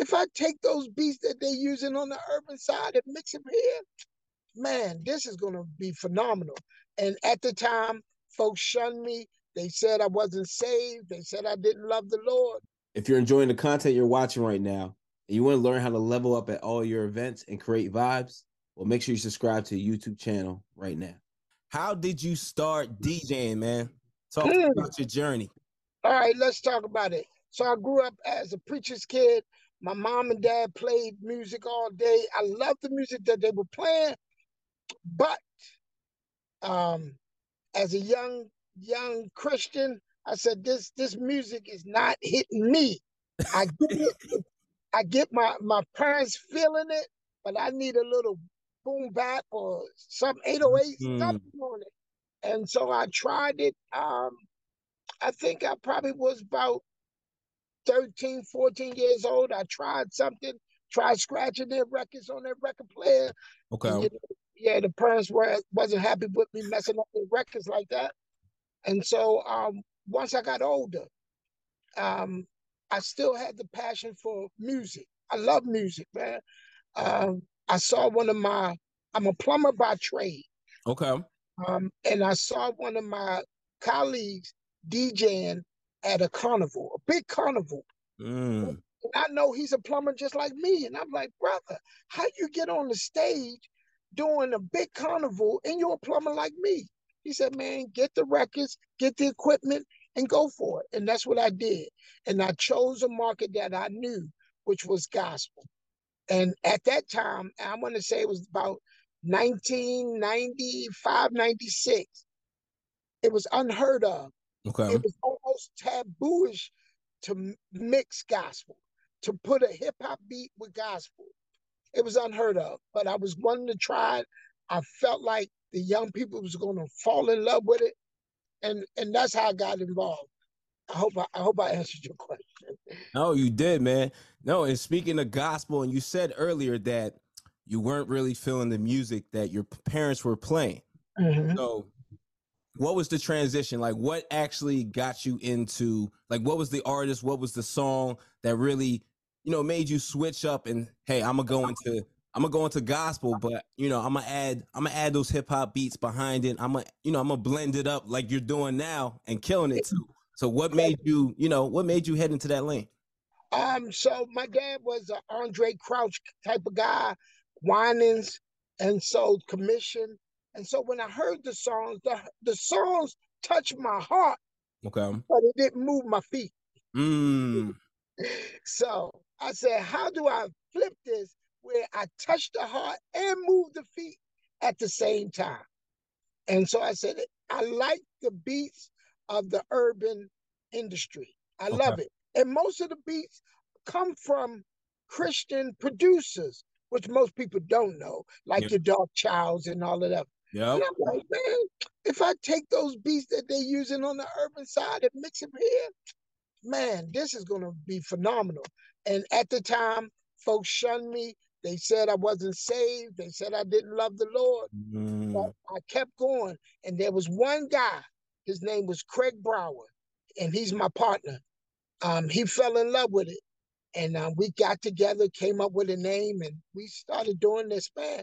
if I take those beats that they're using on the urban side and mix them here, man, this is gonna be phenomenal. And at the time, folks shunned me. They said I wasn't saved. They said I didn't love the Lord. If you're enjoying the content you're watching right now, and you want to learn how to level up at all your events and create vibes, well, make sure you subscribe to the YouTube channel right now. How did you start DJing, man? Talk Hmm. about your journey. All right, let's talk about it. So I grew up as a preacher's kid. My mom and dad played music all day. I loved the music that they were playing, but um, as a young young Christian, I said this this music is not hitting me. I get it. I get my my parents feeling it, but I need a little boom bap or some 808 Mm. something on it. And so I tried it. Um, I think I probably was about 13, 14 years old. I tried something, tried scratching their records on their record player. Okay. And, you know, yeah, the parents were wasn't happy with me messing up their records like that. And so um, once I got older, um, I still had the passion for music. I love music, man. Um, I saw one of my, I'm a plumber by trade. Okay. Um, and I saw one of my colleagues DJing at a carnival, a big carnival. Mm. And I know he's a plumber just like me. And I'm like, brother, how you get on the stage doing a big carnival and you're a plumber like me? He said, man, get the records, get the equipment, and go for it. And that's what I did. And I chose a market that I knew, which was gospel. And at that time, I want to say it was about 1995, 96. It was unheard of. Okay. It was almost tabooish to mix gospel, to put a hip hop beat with gospel. It was unheard of, but I was wanting to try it. I felt like the young people was going to fall in love with it, and and that's how I got involved. I hope I, I hope I answered your question. No, you did, man. No, and speaking of gospel, and you said earlier that you weren't really feeling the music that your parents were playing. Mhm. So, what was the transition? Like, what actually got you into, like, what was the artist? What was the song that really, you know, made you switch up and, hey, I'm gonna go into, I'm gonna go into gospel, but you know, I'm gonna add, I'm gonna add those hip hop beats behind it. I'm gonna, you know, I'm gonna blend it up like you're doing now and killing it too. So, what made you, you know, what made you head into that lane? Um, so my dad was an Andraé Crouch type of guy, Winans, and so Commissioned. And so when I heard the songs, the the songs touched my heart, Okay. but it didn't move my feet. Mm. So I said, how do I flip this where I touch the heart and move the feet at the same time? And so I said, I like the beats of the urban industry. I Okay. love it. And most of the beats come from Christian producers, which most people don't know, like Yep. the Dark Childs and all of that. Yep. And I'm like, man, if I take those beats that they're using on the urban side and mix them here, man, this is going to be phenomenal. And at the time, folks shunned me. They said I wasn't saved. They said I didn't love the Lord. Mm. But I kept going. And there was one guy, his name was Craig Brower, and he's my partner. Um, he fell in love with it. And uh, we got together, came up with a name, and we started doing this, man,